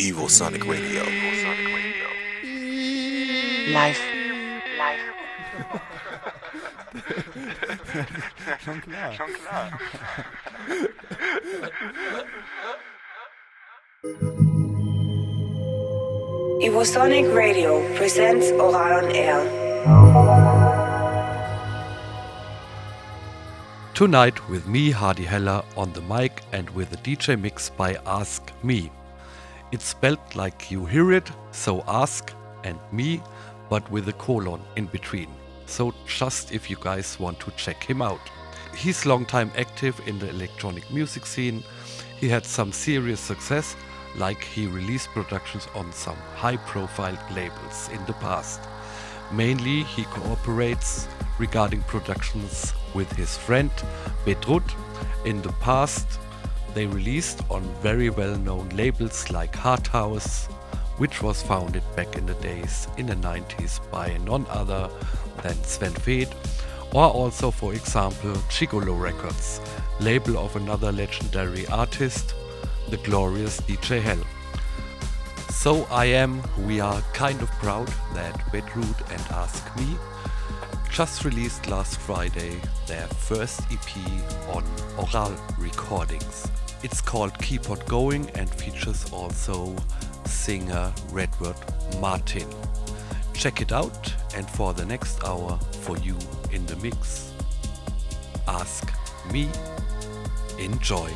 Evosonic Radio. Live. Live. Schon klar. Schon klar. Evosonic Radio presents Ohral on Air. Tonight with me, Hardy Heller, on the mic and with a DJ mix by Ask Me. It's spelled like you hear it, so ask and me, but with a colon in between. So just if you guys want to check him out. He's long time active in the electronic music scene. He had some serious success, like he released productions on some high profile labels in the past. Mainly, he cooperates regarding productions with his friend Bedrut. In the past, they released on very well known labels like Harthouse, which was founded back in the days in the 90s by none other than Sven Väth, or also, for example, Gigolo Records, label of another legendary artist, the glorious DJ Hell. So I am, we are kind of proud that Bedroot and Ask Me just released last Friday their first EP on Ohral Recordings. It's called Keep On Going and features also singer Redwood Martin. Check it out and for the next hour for you in the mix, ask me, enjoy.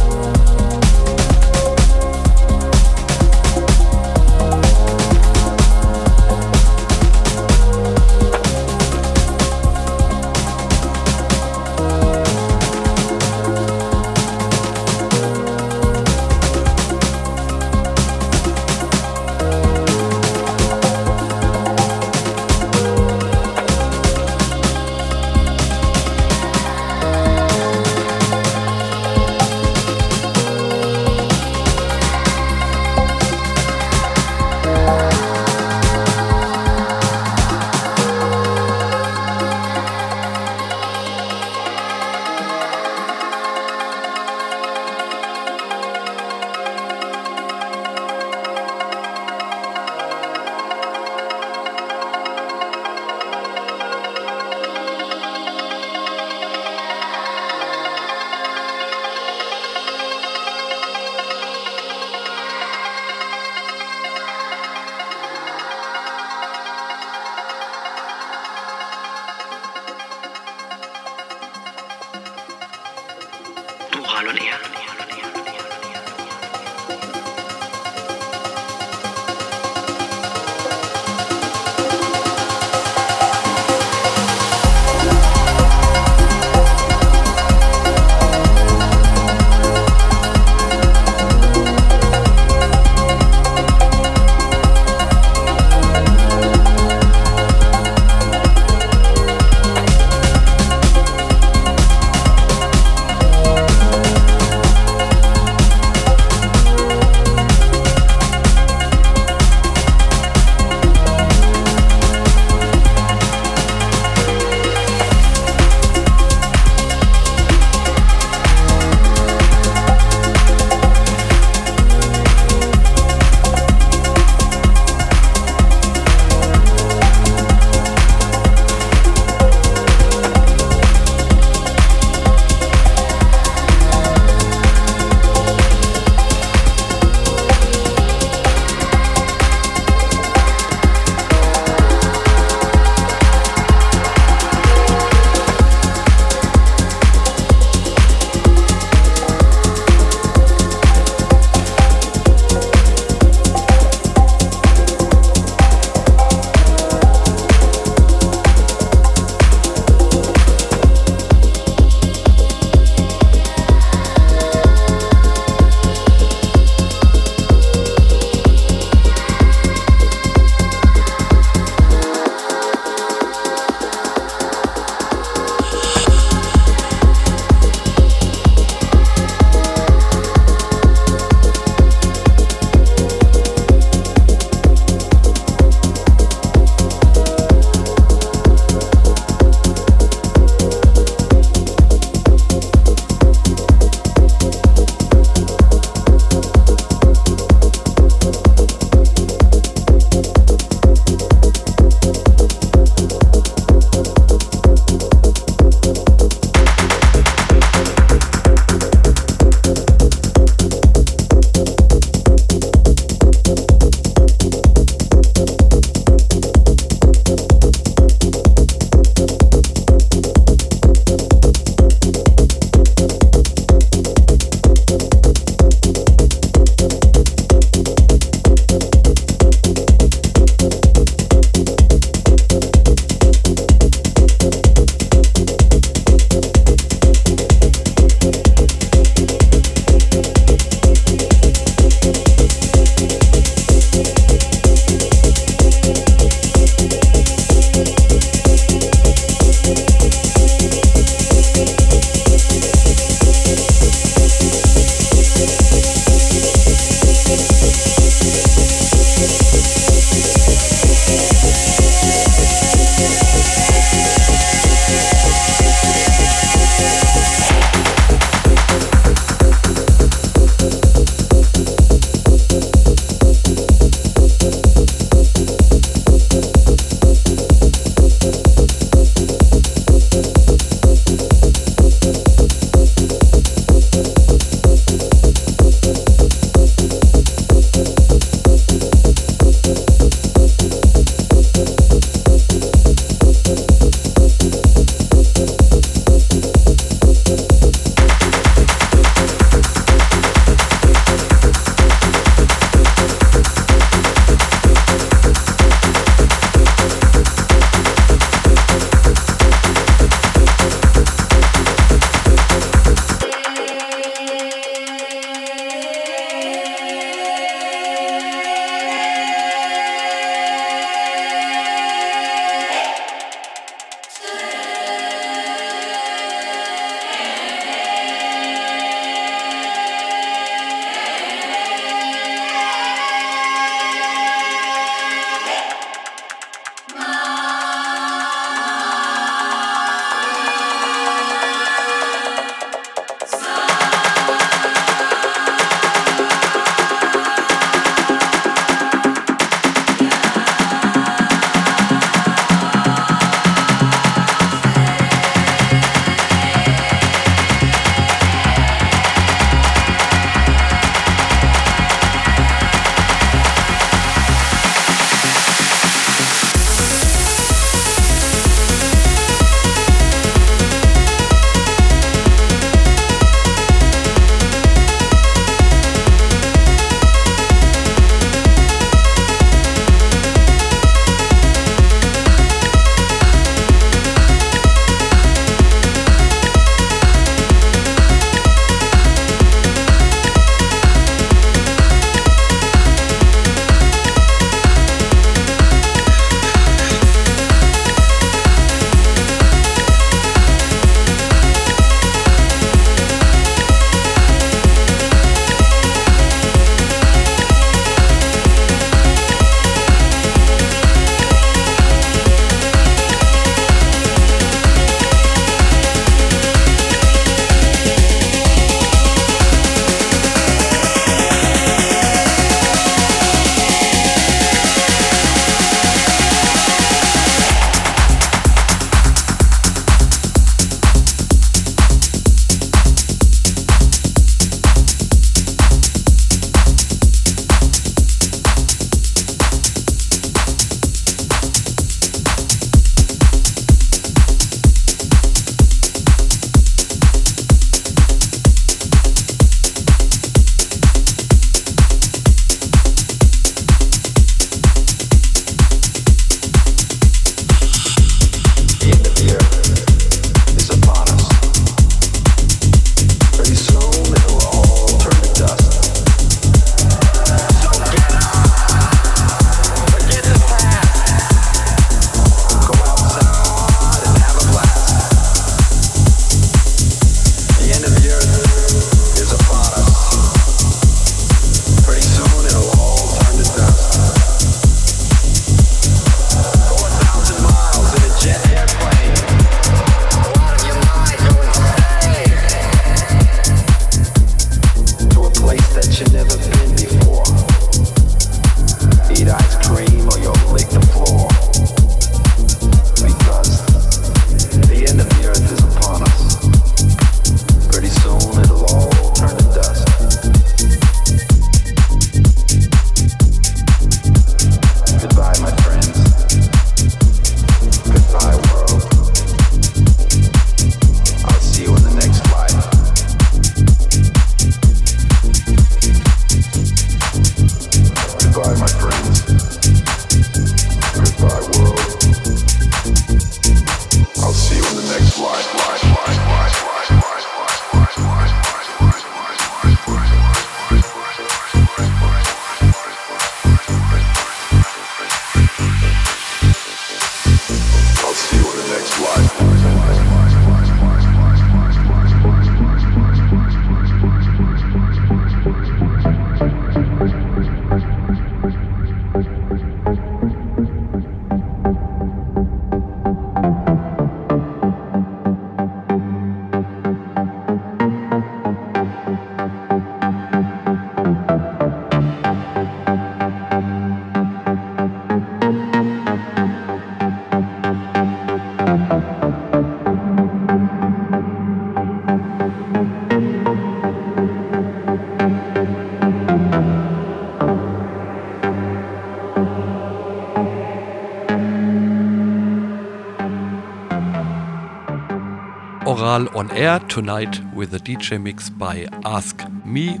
Festival on air tonight with a DJ mix by Ask Me.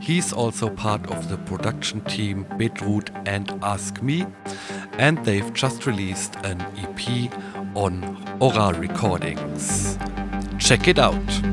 He's also part of the production team Beetroot and Ask Me, and they've just released an EP on Ohral Recordings. Check it out.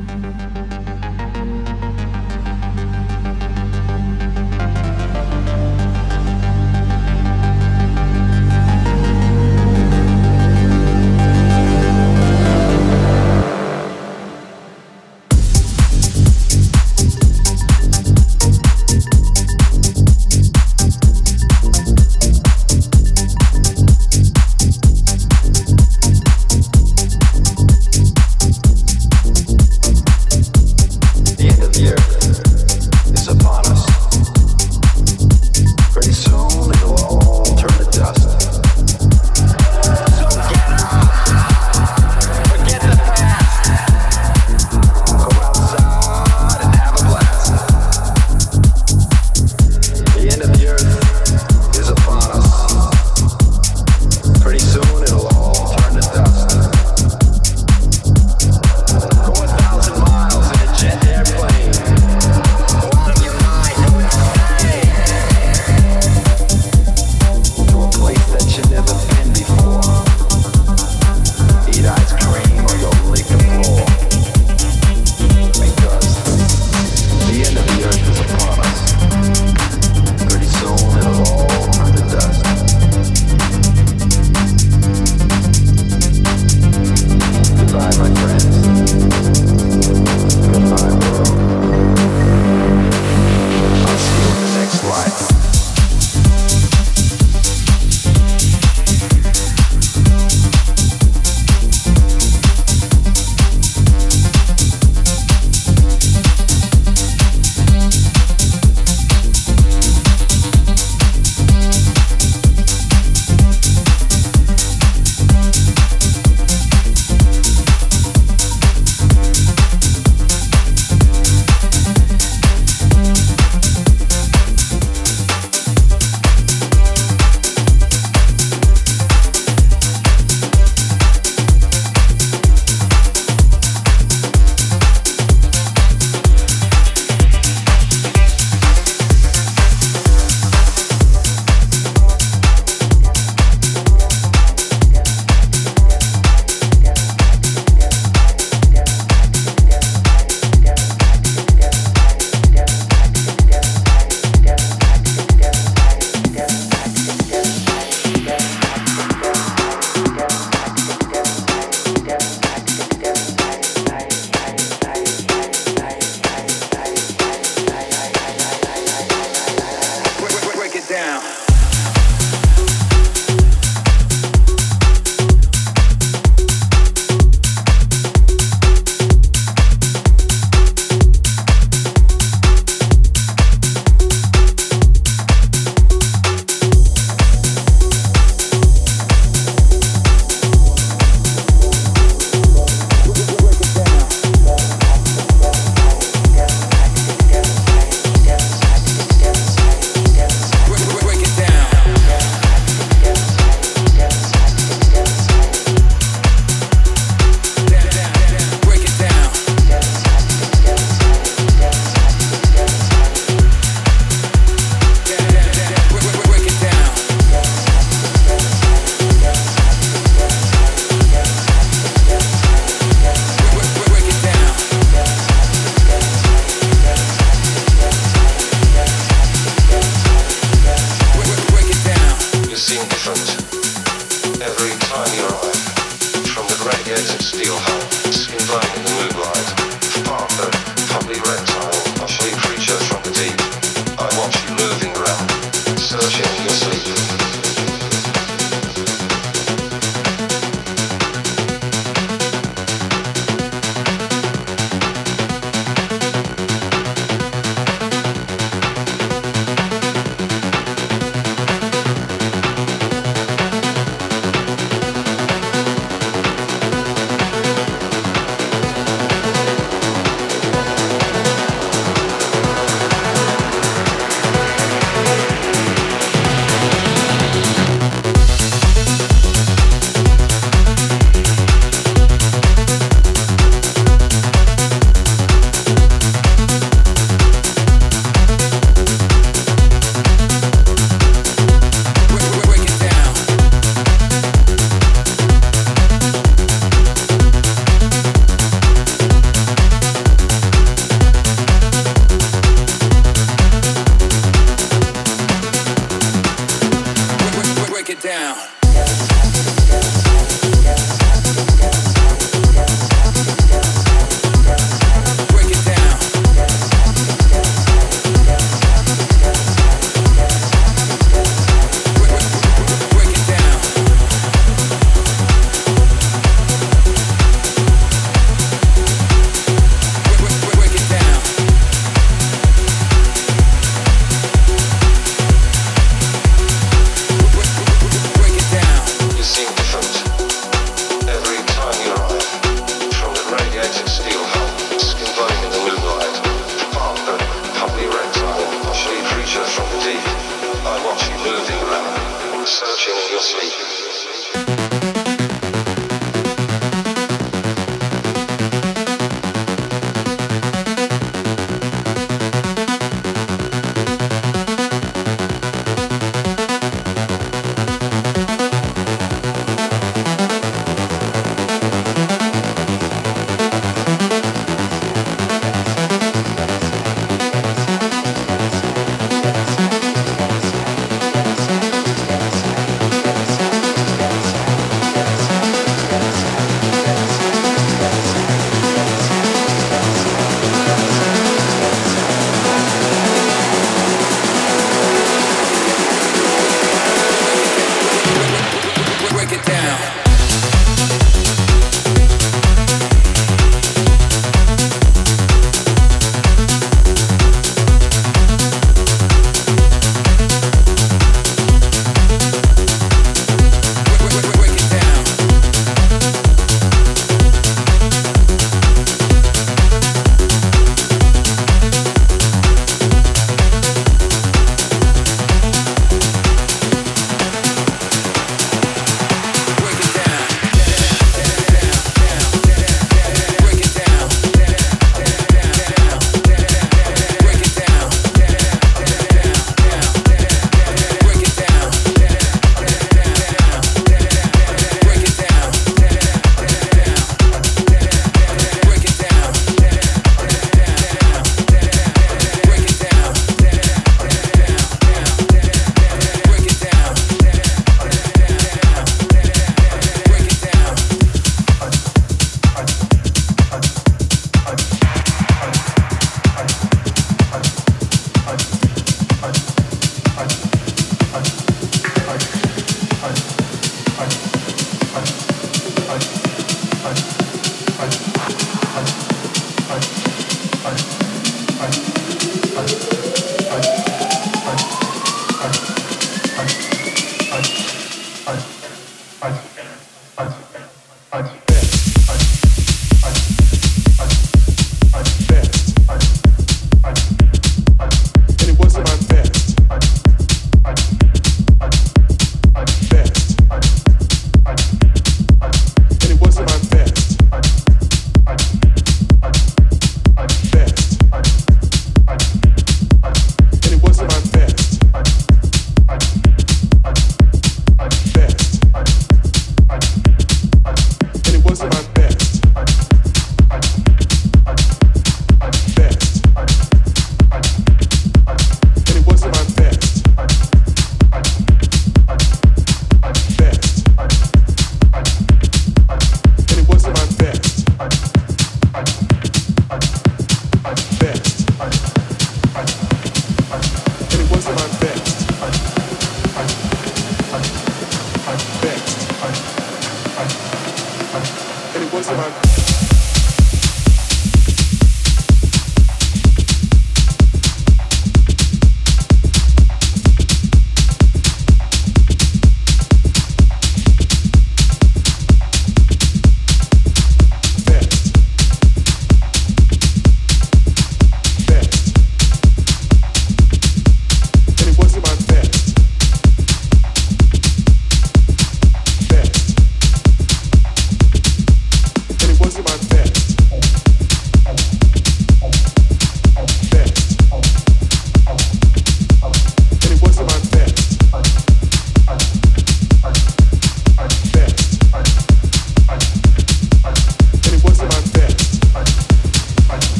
consciously.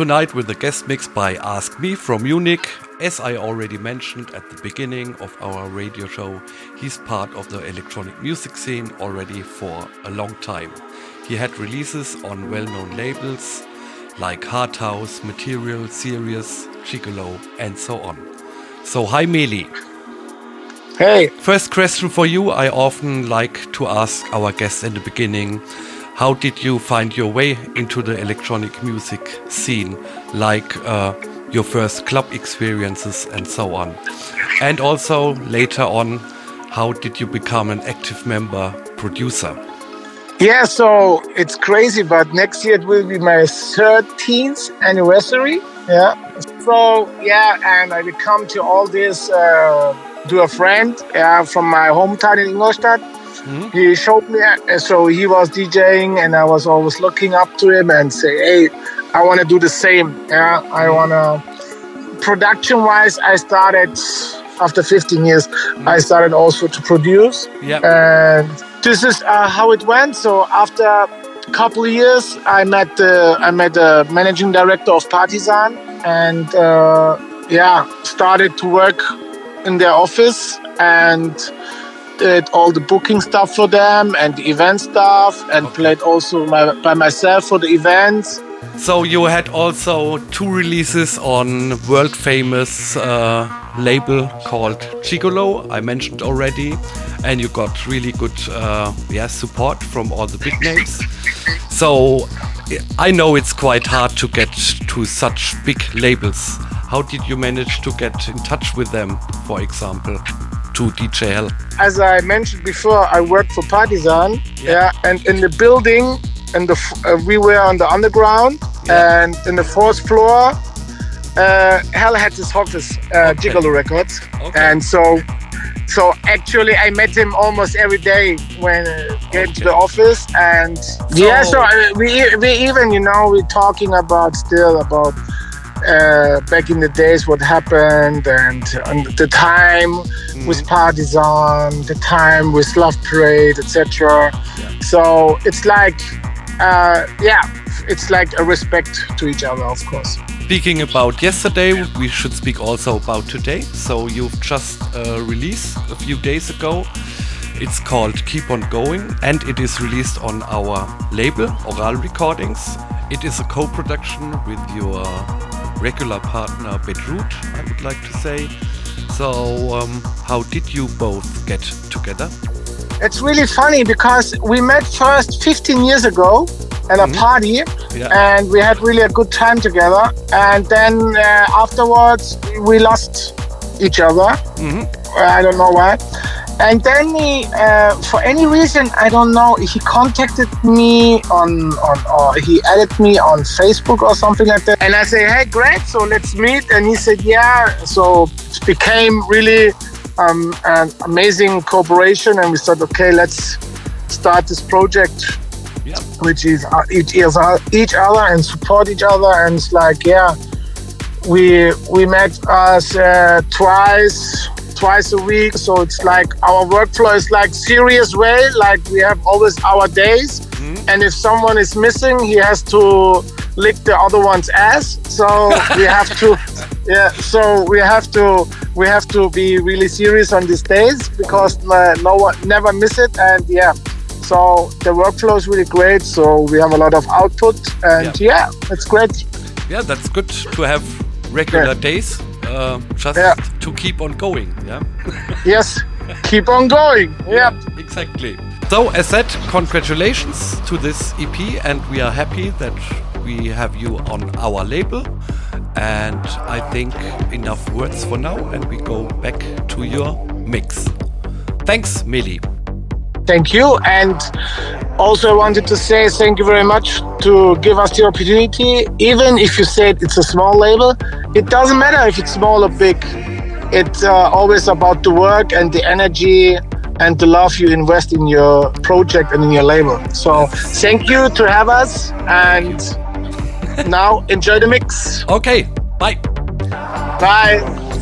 Tonight with a guest mix by Ask Me from Munich. As I already mentioned at the beginning of our radio show, he's part of the electronic music scene already for a long time. He had releases on well known labels like Harthouse, Material, Sirius, Gigolo, and so on. So, hi Meli. Hey, First question for you I often like to ask our guests in the beginning how did you find your way into the electronic music scene, like uh, your first club experiences and so on? And also later on, how did you become an active member producer? yeah, so it's crazy, but next year it will be my 13th anniversary. Yeah. So, yeah, and I will come to all this uh, to a friend yeah, from my hometown in Ingolstadt. Mhm. He showed me, so he was DJing, and I was always looking up to him and say, hey, I want to do the same. Yeah, I want to. Production wise, I started after 15 years, I started also to produce Yeah. and this is uh, how it went. So after a couple of years, I met the I met the managing director of Partisan, and uh, yeah, started to work in their office and did all the booking stuff for them and the event stuff, and played also my, by myself for the events. So you had also two releases on world famous uh, label called Gigolo, I mentioned already, and you got really good uh, yeah support from all the big names. So I know it's quite hard to get to such big labels. How did you manage to get in touch with them, for example, to as I mentioned before, I worked for Partisan. Yeah, and in the building, and the uh, we were on the underground, Yeah. and in the fourth floor, uh, Hell had his office, uh, Okay. Gigolo Records, Okay. and so. So actually, I met him almost every day when uh, came to the office, and yeah. So- So I, we we even you know we're talking about still about uh, back in the days what happened and, and the time with Partisan, the time with Love Parade, etc. So it's like, uh, yeah, it's like a respect to each other, of course. Speaking about yesterday, we should speak also about today. So you've just uh, released a few days ago. It's called Keep On Going and it is released on our label, Ohral Recordings. It is a co-production with your regular partner Bedroot, I would like to say. So um, how did you both get together? It's really funny because we met first 15 years ago at a party Yeah. and we had really a good time together. And then uh, afterwards, we lost each other. I don't know why. And then he, uh, for any reason, I don't know, he contacted me on, on, or he added me on Facebook or something like that. And I say, hey, great, so let's meet. And he said, yeah. So it became really um, an amazing cooperation. And we said, okay, let's start this project Yeah. which is uh, each, each each other and support each other and it's like yeah we we met us uh, twice twice a week. So it's like our workflow is like serious way like we have always our days. And if someone is missing he has to lick the other one's ass. So we have to yeah so we have to we have to be really serious on these days because uh, no one never miss it. And yeah so the workflow is really great. So we have a lot of output and yeah, it's great. Yeah, that's good to have regular Yeah. days uh, just Yeah. to keep on going. Yeah. yes keep on going yeah Exactly. So, as said, congratulations to this EP, and we are happy that we have you on our label. And I think enough words for now, and we go back to your mix. Thanks, Meli. Thank you and also i wanted to say thank you very much to give us the opportunity. Even if you said it's a small label it doesn't matter if it's small or big. It's uh, always about the work and the energy and the love you invest in your project and in your label. So thank you to have us and now enjoy the mix. Okay, bye. bye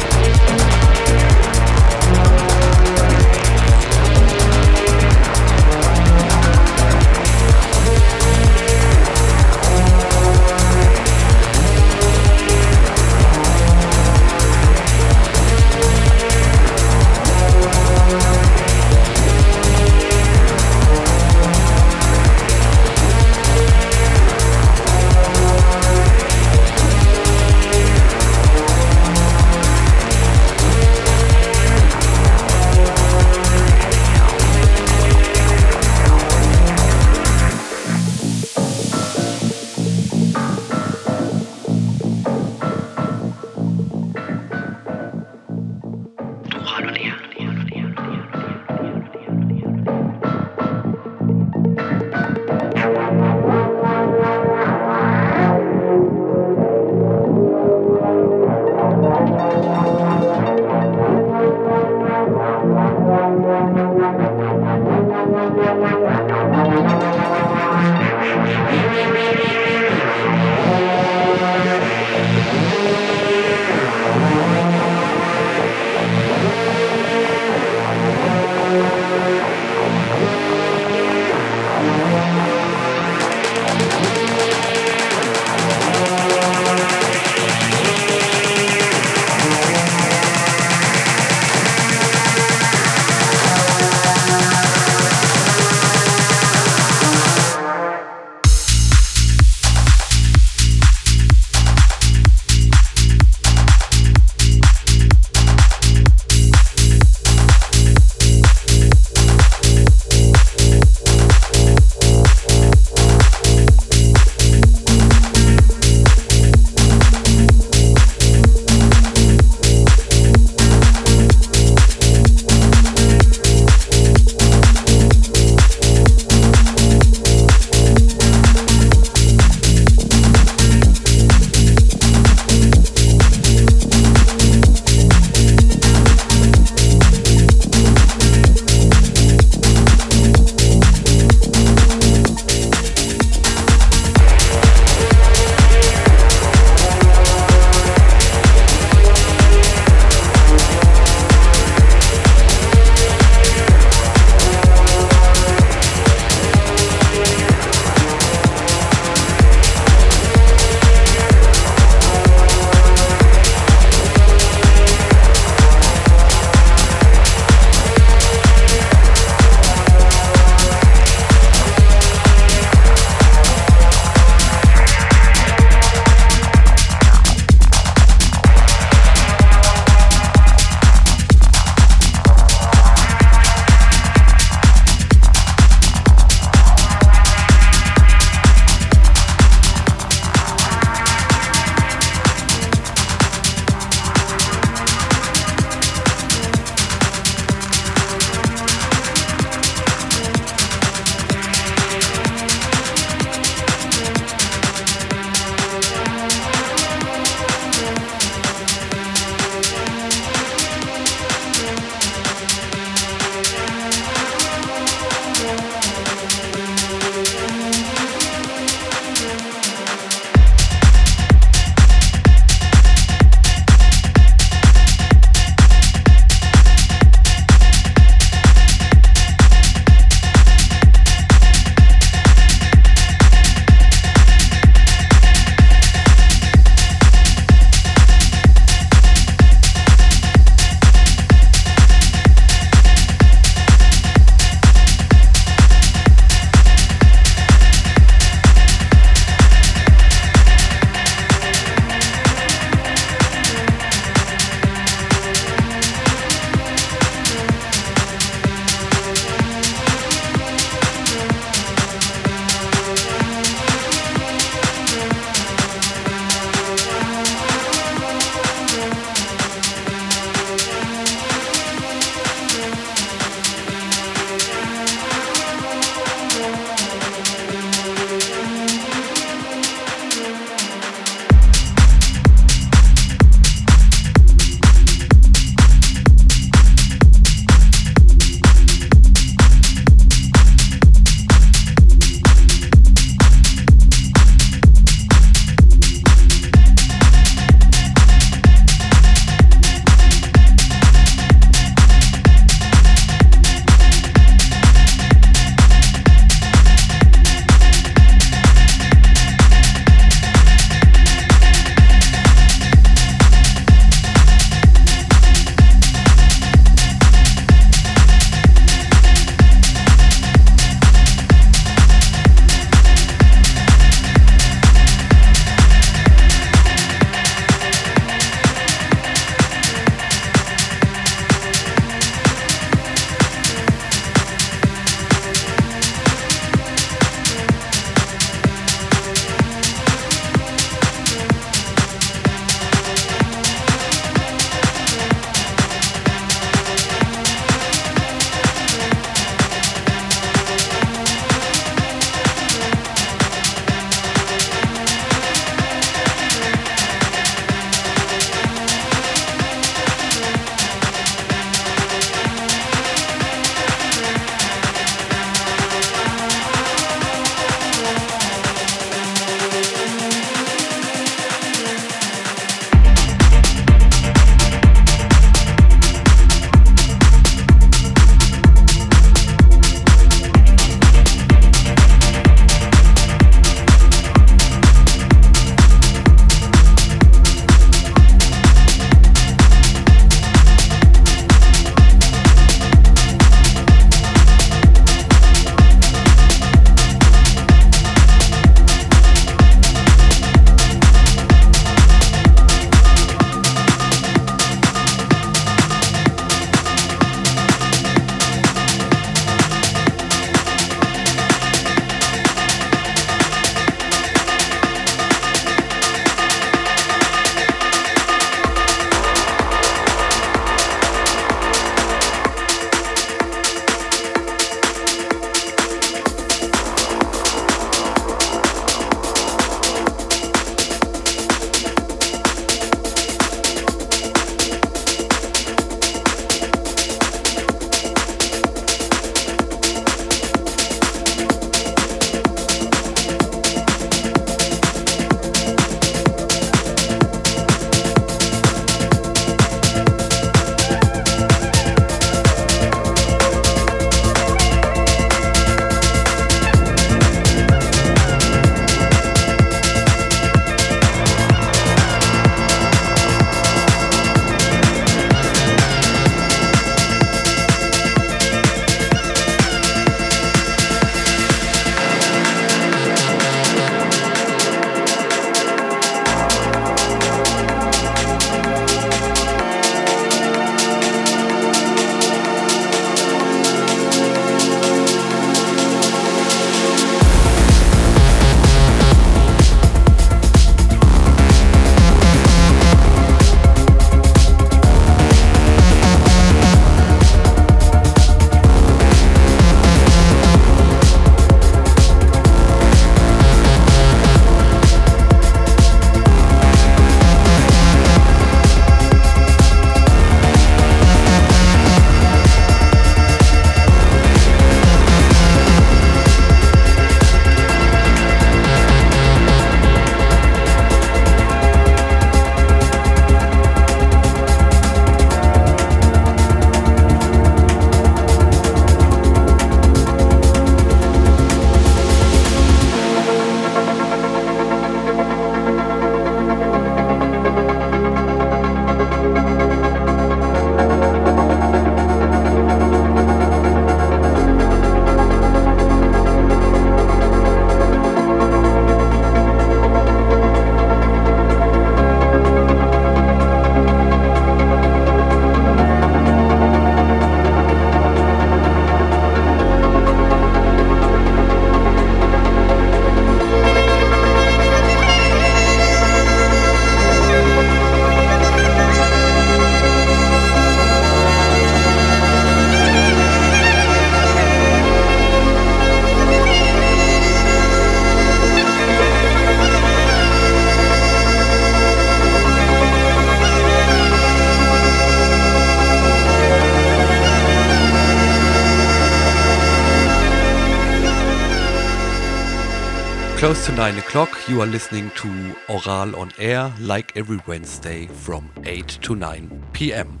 close to 9 o'clock, you are listening to Ohral on Air like every Wednesday from 8 to 9 pm.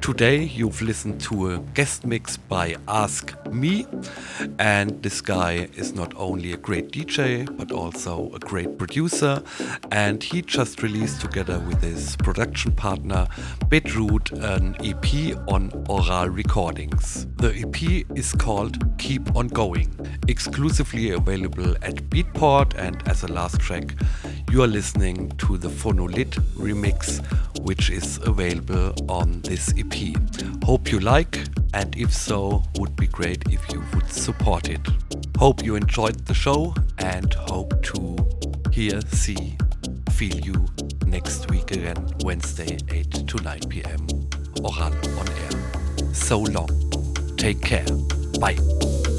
Today, you've listened to a guest mix by Ask Me, and this guy is not only a great DJ but also a great producer. And he just released, together with his production partner Bedroot, an EP on Ohral Recordings. The EP is called Keep On Going, exclusively available at Beatport. And as a last track, you are listening to the Phonolit remix, which is available on this EP. Hope you like, and if so, would be great if you would support it. Hope you enjoyed the show, and hope to hear, see, feel you next week again, Wednesday, 8 to 9 pm, Ohral on air. So long. Take care. Bye.